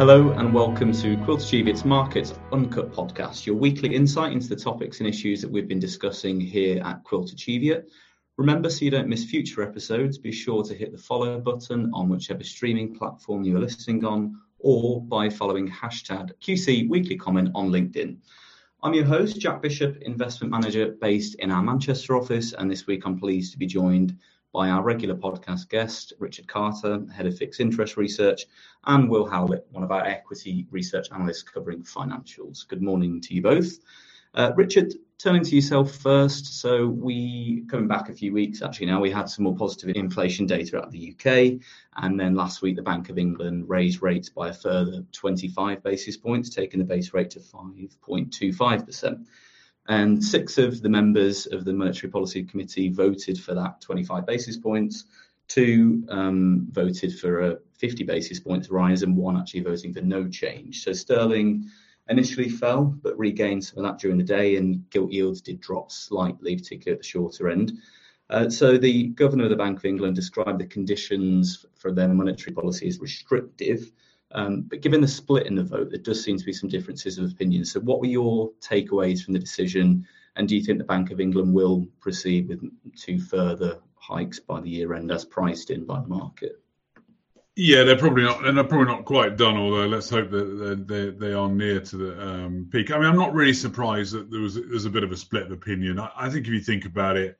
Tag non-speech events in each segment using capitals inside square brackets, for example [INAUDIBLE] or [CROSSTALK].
Hello and welcome to Quilter Cheviot's Markets Uncut podcast, your weekly insight into the topics and issues that we've been discussing here at Quilter Cheviot. Remember, so you don't miss future episodes, be sure to hit the follow button on whichever streaming platform you are listening on or by following hashtag QC Weekly Comment on LinkedIn. I'm your host, Jack Bishop, investment manager based in our Manchester office, and this week I'm pleased to be joined by our regular podcast guest, Richard Carter, Head of Fixed Interest Research, and Will Howlett, one of our equity research analysts covering financials. Good morning to you both. Uh, Richard, turning to yourself first. So we coming back a few weeks actually now we had some more positive inflation data out of the UK and then last week the Bank of England raised rates by a further 25 basis points taking the base rate to 5.25%. And six of the members of the Monetary Policy Committee voted for that 25 basis points. Two um, voted for a 50 basis points rise, and one actually voting for no change. So sterling initially fell, but regained some of that during the day, and gilt yields did drop slightly, particularly at the shorter end. Uh, so the governor of the Bank of England described the conditions for their monetary policy as restrictive. Um, but given the split in the vote, there does seem to be some differences of opinion. So, what were your takeaways from the decision? And do you think the Bank of England will proceed with two further hikes by the year end as priced in by the market? Yeah, they're probably not. They're probably not quite done. Although let's hope that they, they are near to the um, peak. I mean, I'm not really surprised that there was there's a bit of a split of opinion. I, I, think if you think about it,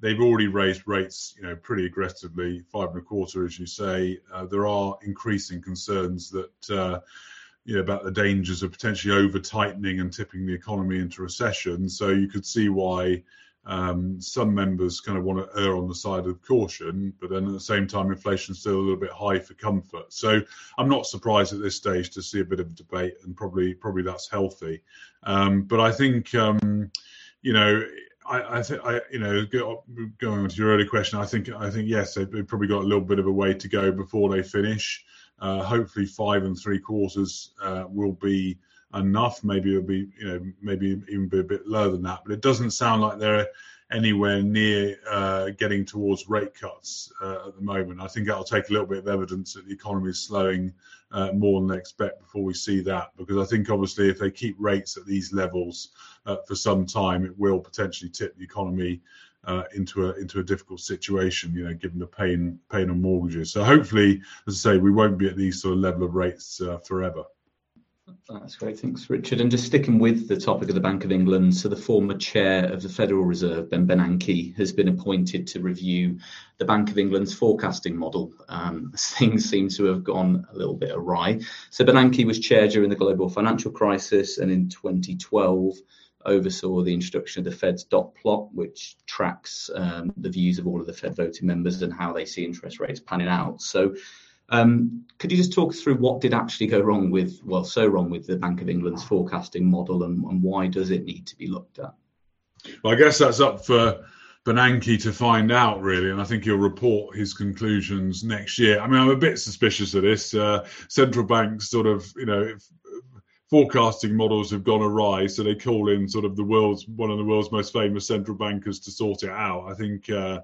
they've already raised rates, you know, pretty aggressively, five and a quarter, as you say. Uh, there are increasing concerns that. Uh, you know, about the dangers of potentially over tightening and tipping the economy into recession. So you could see why um, some members kind of want to err on the side of caution, but then at the same time, inflation's still a little bit high for comfort. So I'm not surprised at this stage to see a bit of debate, and probably probably that's healthy. Um, but I think um, you know. I, I think I, you know, going on to your earlier question, I think I think yes, they've probably got a little bit of a way to go before they finish. Uh, hopefully, five and three quarters uh, will be enough. Maybe it'll be, you know, maybe even be a bit lower than that. But it doesn't sound like they're anywhere near uh, getting towards rate cuts uh, at the moment. I think that'll take a little bit of evidence that the economy is slowing uh, more than they expect before we see that. Because I think obviously if they keep rates at these levels uh, for some time, it will potentially tip the economy. Uh, into a into a difficult situation, you know, given the pain pain on mortgages. So hopefully, as I say, we won't be at these sort of level of rates uh, forever. That's great. Thanks, Richard. And just sticking with the topic of the Bank of England, so the former chair of the Federal Reserve, Ben Bernanke, has been appointed to review the Bank of England's forecasting model. Um, [LAUGHS] things seem to have gone a little bit awry. So Bernanke was chair during the global financial crisis and in 2012 oversaw the introduction of the Fed's dot plot, which tracks um, the views of all of the Fed voting members and how they see interest rates panning out. So um, could you just talk through what did actually go wrong with, well, so wrong with the Bank of England's forecasting model and, and why does it need to be looked at? Well, I guess that's up for Bernanke to find out, really, and I think he'll report his conclusions next year. I mean, I'm a bit suspicious of this. Uh, central banks sort of, you know, forecasting models have gone awry, so they call in sort of the world's one of the world's most famous central bankers to sort it out. I think uh,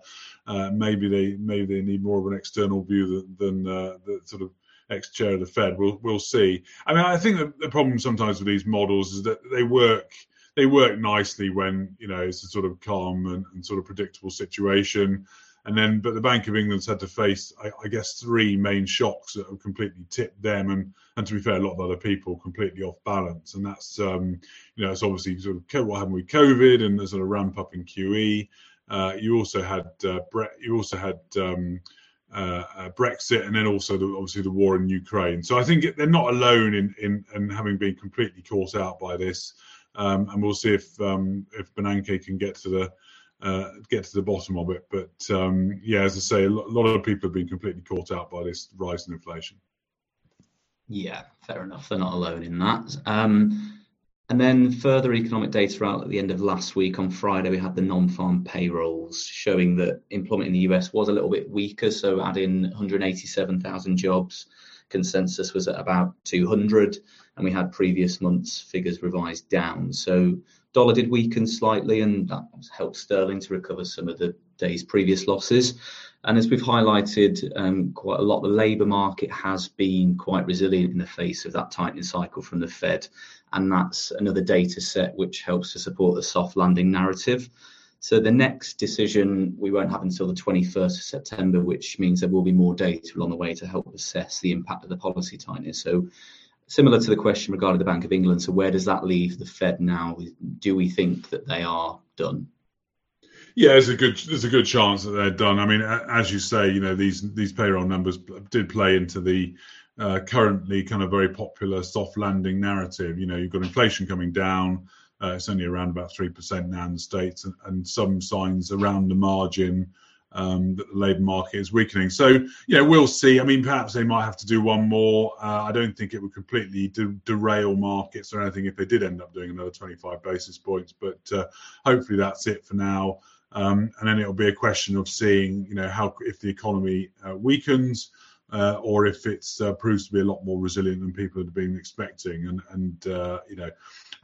uh, maybe they maybe they need more of an external view than, than uh, the sort of ex chair of the Fed. We'll we'll see. I mean, I think the, problem sometimes with these models is that they work they work nicely when you know it's a sort of calm and, and sort of predictable situation. And then, but the Bank of England's had to face, I, I, guess, three main shocks that have completely tipped them and, and to be fair, a lot of other people completely off balance. And that's, um, you know, it's obviously sort of what happened with COVID and the sort of ramp up in QE. Uh, you also had uh, Bre- you also had um, uh, Brexit, and then also the, obviously the war in Ukraine. So I think they're not alone in, in, in having been completely caught out by this. Um, and we'll see if um, if Bernanke can get to the uh, get to the bottom of it. But um, yeah, as I say, a lot of people have been completely caught out by this rise in inflation. Yeah, fair enough. They're not alone in that. Um, and then further economic data out at the end of last week on Friday, we had the non-farm payrolls showing that employment in the US was a little bit weaker. So adding 187,000 jobs, consensus was at about 200, and we had previous months figures revised down. So dollar did weaken slightly, and that helped sterling to recover some of the day's previous losses. And as we've highlighted um, quite a lot, the labour market has been quite resilient in the face of that tightening cycle from the Fed. And that's another data set which helps to support the soft landing narrative. So the next decision we won't have until the 21st of September, which means there will be more data along the way to help assess the impact of the policy tightening. So similar to the question regarding the Bank of England, so where does that leave the Fed now? Do we think that they are done? Yeah, there's a good there's a good chance that they're done. I mean, as you say, you know these these payroll numbers did play into the uh, currently kind of very popular soft landing narrative. You know, you've got inflation coming down. Uh, it's only around about 3% now in the States, and, and some signs around the margin um, that the labour market is weakening. So, yeah, we'll see. I mean, perhaps they might have to do one more. Uh, I don't think it would completely de- derail markets or anything if they did end up doing another 25 basis points, but uh, hopefully that's it for now. Um, and then it'll be a question of seeing, you know, how if the economy uh, weakens, uh, or if it uh, proves to be a lot more resilient than people had been expecting. And, and uh, you know,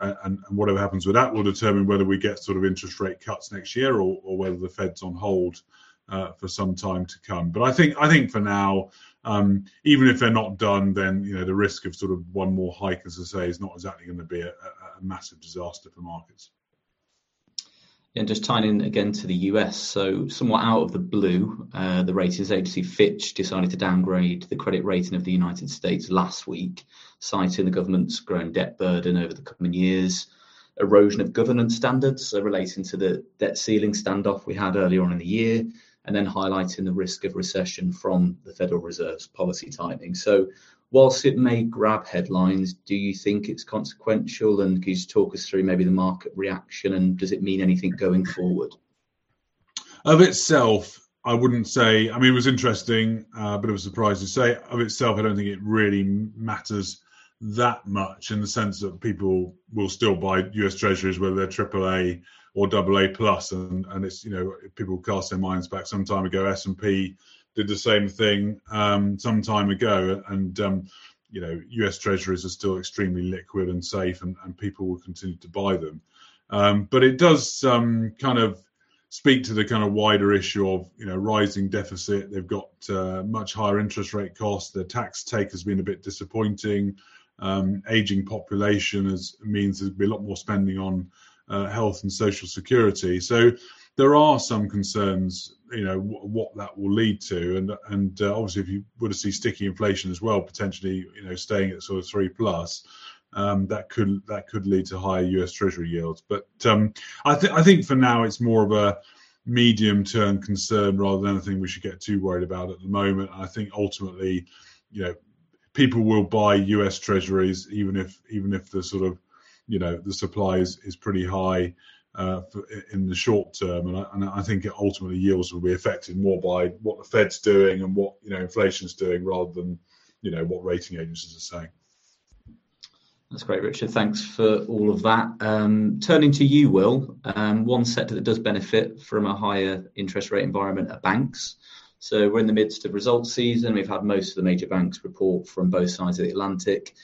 and, and, whatever happens with that will determine whether we get sort of interest rate cuts next year or, or whether the Fed's on hold uh, for some time to come. But I think I think for now, um, even if they're not done, then you know the risk of sort of one more hike, as I say, is not exactly going to be a, a massive disaster for markets. And just tying in again to the US, so somewhat out of the blue, uh, the ratings agency Fitch decided to downgrade the credit rating of the United States last week, citing the government's growing debt burden over the coming years, erosion of governance standards relating to the debt ceiling standoff we had earlier on in the year, and then highlighting the risk of recession from the Federal Reserve's policy tightening. So whilst it may grab headlines, do you think it's consequential? And can you talk us through maybe the market reaction and does it mean anything going forward? Of itself, I wouldn't say. I mean, it was interesting, a uh, bit of a surprise to say. Of itself, I don't think it really matters that much in the sense that people will still buy US Treasuries, whether they're AAA or AA plus, and and it's you know people cast their minds back some time ago. S and P did the same thing um, some time ago, and um, you know U.S. Treasuries are still extremely liquid and safe, and, and people will continue to buy them. Um, but it does um, kind of speak to the kind of wider issue of you know rising deficit. They've got uh, much higher interest rate costs. Their tax take has been a bit disappointing. Um, aging population means there's be a lot more spending on uh, health and social security. So there are some concerns, you know, w- what that will lead to, and and uh, obviously if you were to see sticky inflation as well, potentially, you know, staying at sort of three plus, um, that could that could lead to higher U.S. Treasury yields. But um, I think I think for now it's more of a medium term concern rather than anything we should get too worried about at the moment. I think ultimately, you know, people will buy U.S. Treasuries even if even if the sort of you know the supply is, is pretty high uh, for, in the short term, and I, and I think ultimately yields will be affected more by what the Fed's doing and what you know inflation's doing rather than you know what rating agencies are saying. That's great, Richard. Thanks for all of that. Um, turning to you, Will, um, one sector that does benefit from a higher interest rate environment are banks. So we're in the midst of results season. We've had most of the major banks report from both sides of the Atlantic.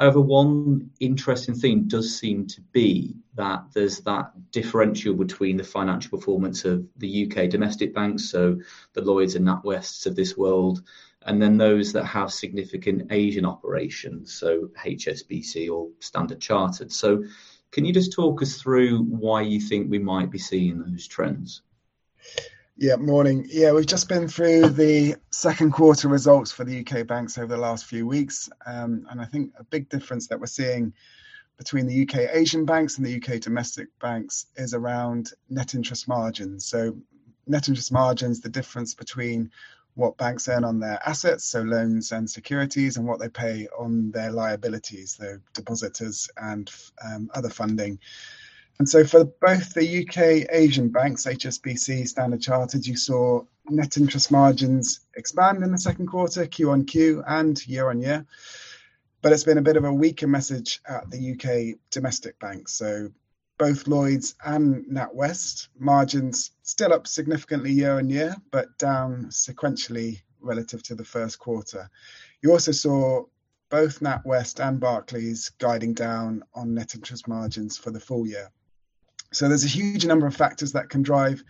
However, one interesting theme does seem to be that there's that differential between the financial performance of the UK domestic banks, so the Lloyds and NatWests of this world, and then those that have significant Asian operations, so HSBC or Standard Chartered. So, can you just talk us through why you think we might be seeing those trends? Yeah, morning. Yeah, we've just been through the second quarter results for the UK banks over the last few weeks. Um, and I think a big difference that we're seeing between the UK Asian banks and the UK domestic banks is around net interest margins. So, net interest margins, the difference between what banks earn on their assets, so loans and securities, and what they pay on their liabilities, so depositors and um, other funding. And so for both the UK Asian banks, HSBC, Standard Chartered, you saw net interest margins expand in the second quarter, Q on Q and year on year. But it's been a bit of a weaker message at the UK domestic banks. So both Lloyds and NatWest margins still up significantly year on year, but down sequentially relative to the first quarter. You also saw both NatWest and Barclays guiding down on net interest margins for the full year. So there's a huge number of factors that can drive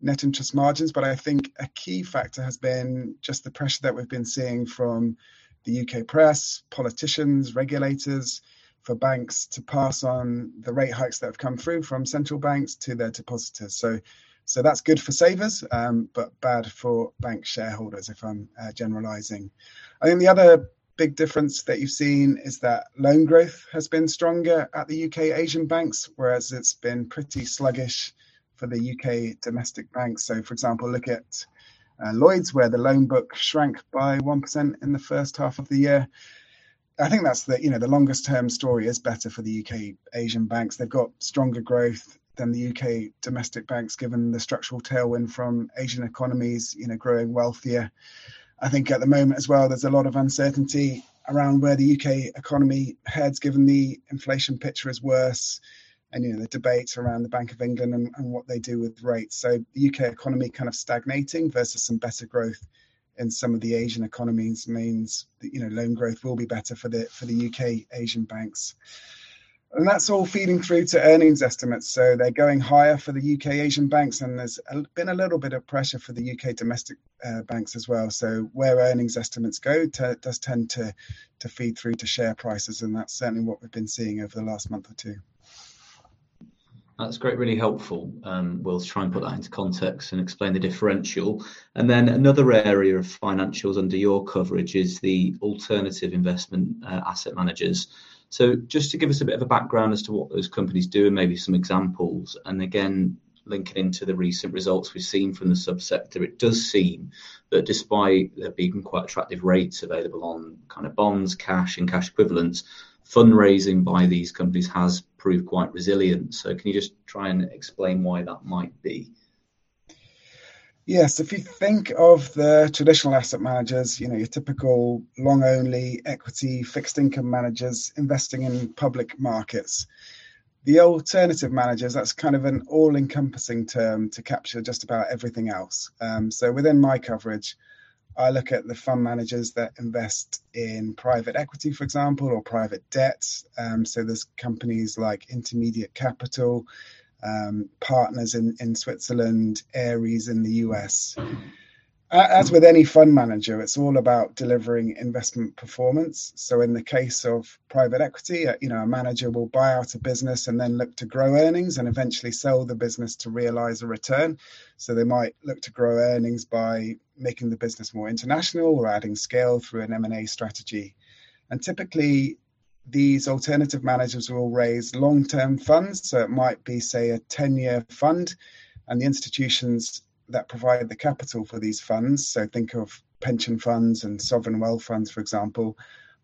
net interest margins. But I think a key factor has been just the pressure that we've been seeing from the UK press, politicians, regulators, for banks to pass on the rate hikes that have come through from central banks to their depositors. So, so that's good for savers, um, but bad for bank shareholders. If I'm uh, generalising, I think the other big difference that you've seen is that loan growth has been stronger at the UK Asian banks, whereas it's been pretty sluggish for the UK domestic banks. So, for example, look at uh, Lloyds, where the loan book shrank by 1% in the first half of the year. I think that's the you know the longest term story is better for the UK Asian banks. They've got stronger growth than the UK domestic banks, given the structural tailwind from Asian economies, you know, growing wealthier. I think at the moment as well, there's a lot of uncertainty around where the UK economy heads, given the inflation picture is worse, and you know the debates around the Bank of England and, and what they do with rates. So the UK economy kind of stagnating versus some better growth in some of the Asian economies means that you know loan growth will be better for the for the UK Asian banks. And that's all feeding through to earnings estimates. So they're going higher for the UK Asian banks, and there's been a little bit of pressure for the UK domestic uh, banks as well. So where earnings estimates go does tend to to feed through to share prices, and that's certainly what we've been seeing over the last month or two. That's great, really helpful. Um, we'll try and put that into context and explain the differential. And then another area of financials under your coverage is the alternative investment uh, asset managers. So, just to give us a bit of a background as to what those companies do and maybe some examples, and again, linking into the recent results we've seen from the subsector, it does seem that despite there being quite attractive rates available on kind of bonds, cash, and cash equivalents, fundraising by these companies has proved quite resilient. So, can you just try and explain why that might be? Yes, if you think of the traditional asset managers, you know, your typical long only equity fixed income managers investing in public markets, the alternative managers, that's kind of an all encompassing term to capture just about everything else. Um, so within my coverage, I look at the fund managers that invest in private equity, for example, or private debt. Um, so there's companies like Intermediate Capital, um, partners in, in Switzerland, Ares in the US as with any fund manager, it's all about delivering investment performance. So, in the case of private equity, uh, you know, a manager will buy out a business and then look to grow earnings and eventually sell the business to realize a return. So, they might look to grow earnings by making the business more international or adding scale through an M&A strategy. And typically, these alternative managers will raise long-term funds. So, it might be, say, a 10-year fund, and the institutions that provide the capital for these funds, so think of pension funds and sovereign wealth funds, for example,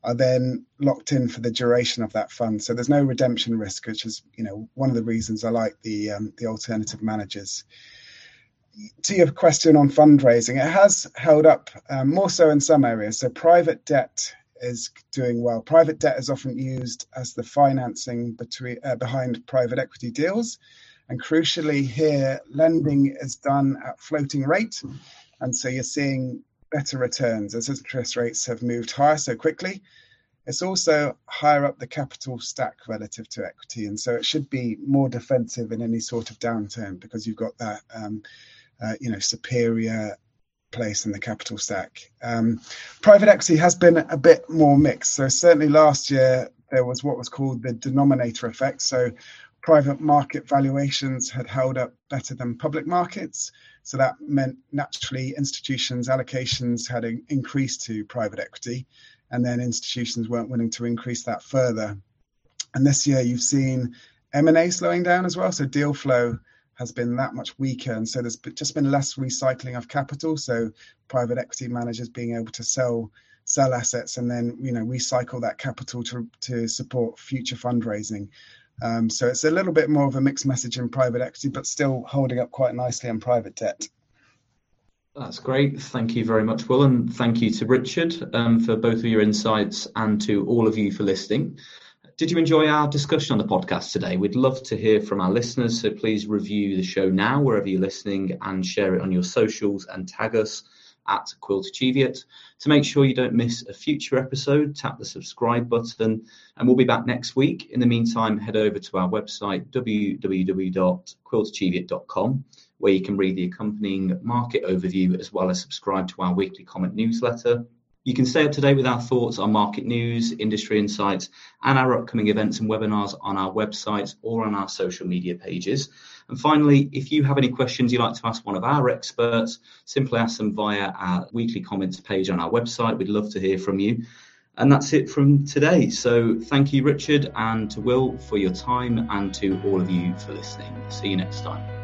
are then locked in for the duration of that fund. So there's no redemption risk, which is you know one of the reasons I like the um, the alternative managers. To your question on fundraising, it has held up um, more so in some areas. So private debt is doing well. Private debt is often used as the financing between uh, behind private equity deals. And crucially, here, lending is done at floating rate. And so you're seeing better returns as interest rates have moved higher so quickly. It's also higher up the capital stack relative to equity. And so it should be more defensive in any sort of downturn because you've got that, um, uh, you know, superior place in the capital stack. Um, private equity has been a bit more mixed. So certainly last year, there was what was called the denominator effect. So private market valuations had held up better than public markets. So that meant naturally institutions' allocations had increased to private equity, and then institutions weren't willing to increase that further. And this year you've seen M&A slowing down as well. So deal flow has been that much weaker. And so there's just been less recycling of capital. So private equity managers being able to sell sell assets and then you know recycle that capital to to support future fundraising. Um, so it's a little bit more of a mixed message in private equity, but still holding up quite nicely in private debt. That's great. Thank you very much, Will, and thank you to Richard um, for both of your insights and to all of you for listening. Did you enjoy our discussion on the podcast today? We'd love to hear from our listeners, so please review the show now wherever you're listening and share it on your socials and tag us at Quilter Cheviot. To make sure you don't miss a future episode, tap the subscribe button and we'll be back next week. In the meantime, head over to our website, www.quiltercheviot.com, where you can read the accompanying market overview as well as subscribe to our weekly comment newsletter. You can stay up to date with our thoughts on market news, industry insights, and our upcoming events and webinars on our website or on our social media pages. And finally, if you have any questions you'd like to ask one of our experts, simply ask them via our weekly comments page on our website. We'd love to hear from you. And that's it from today. So thank you, Richard, and to Will for your time, and to all of you for listening. See you next time.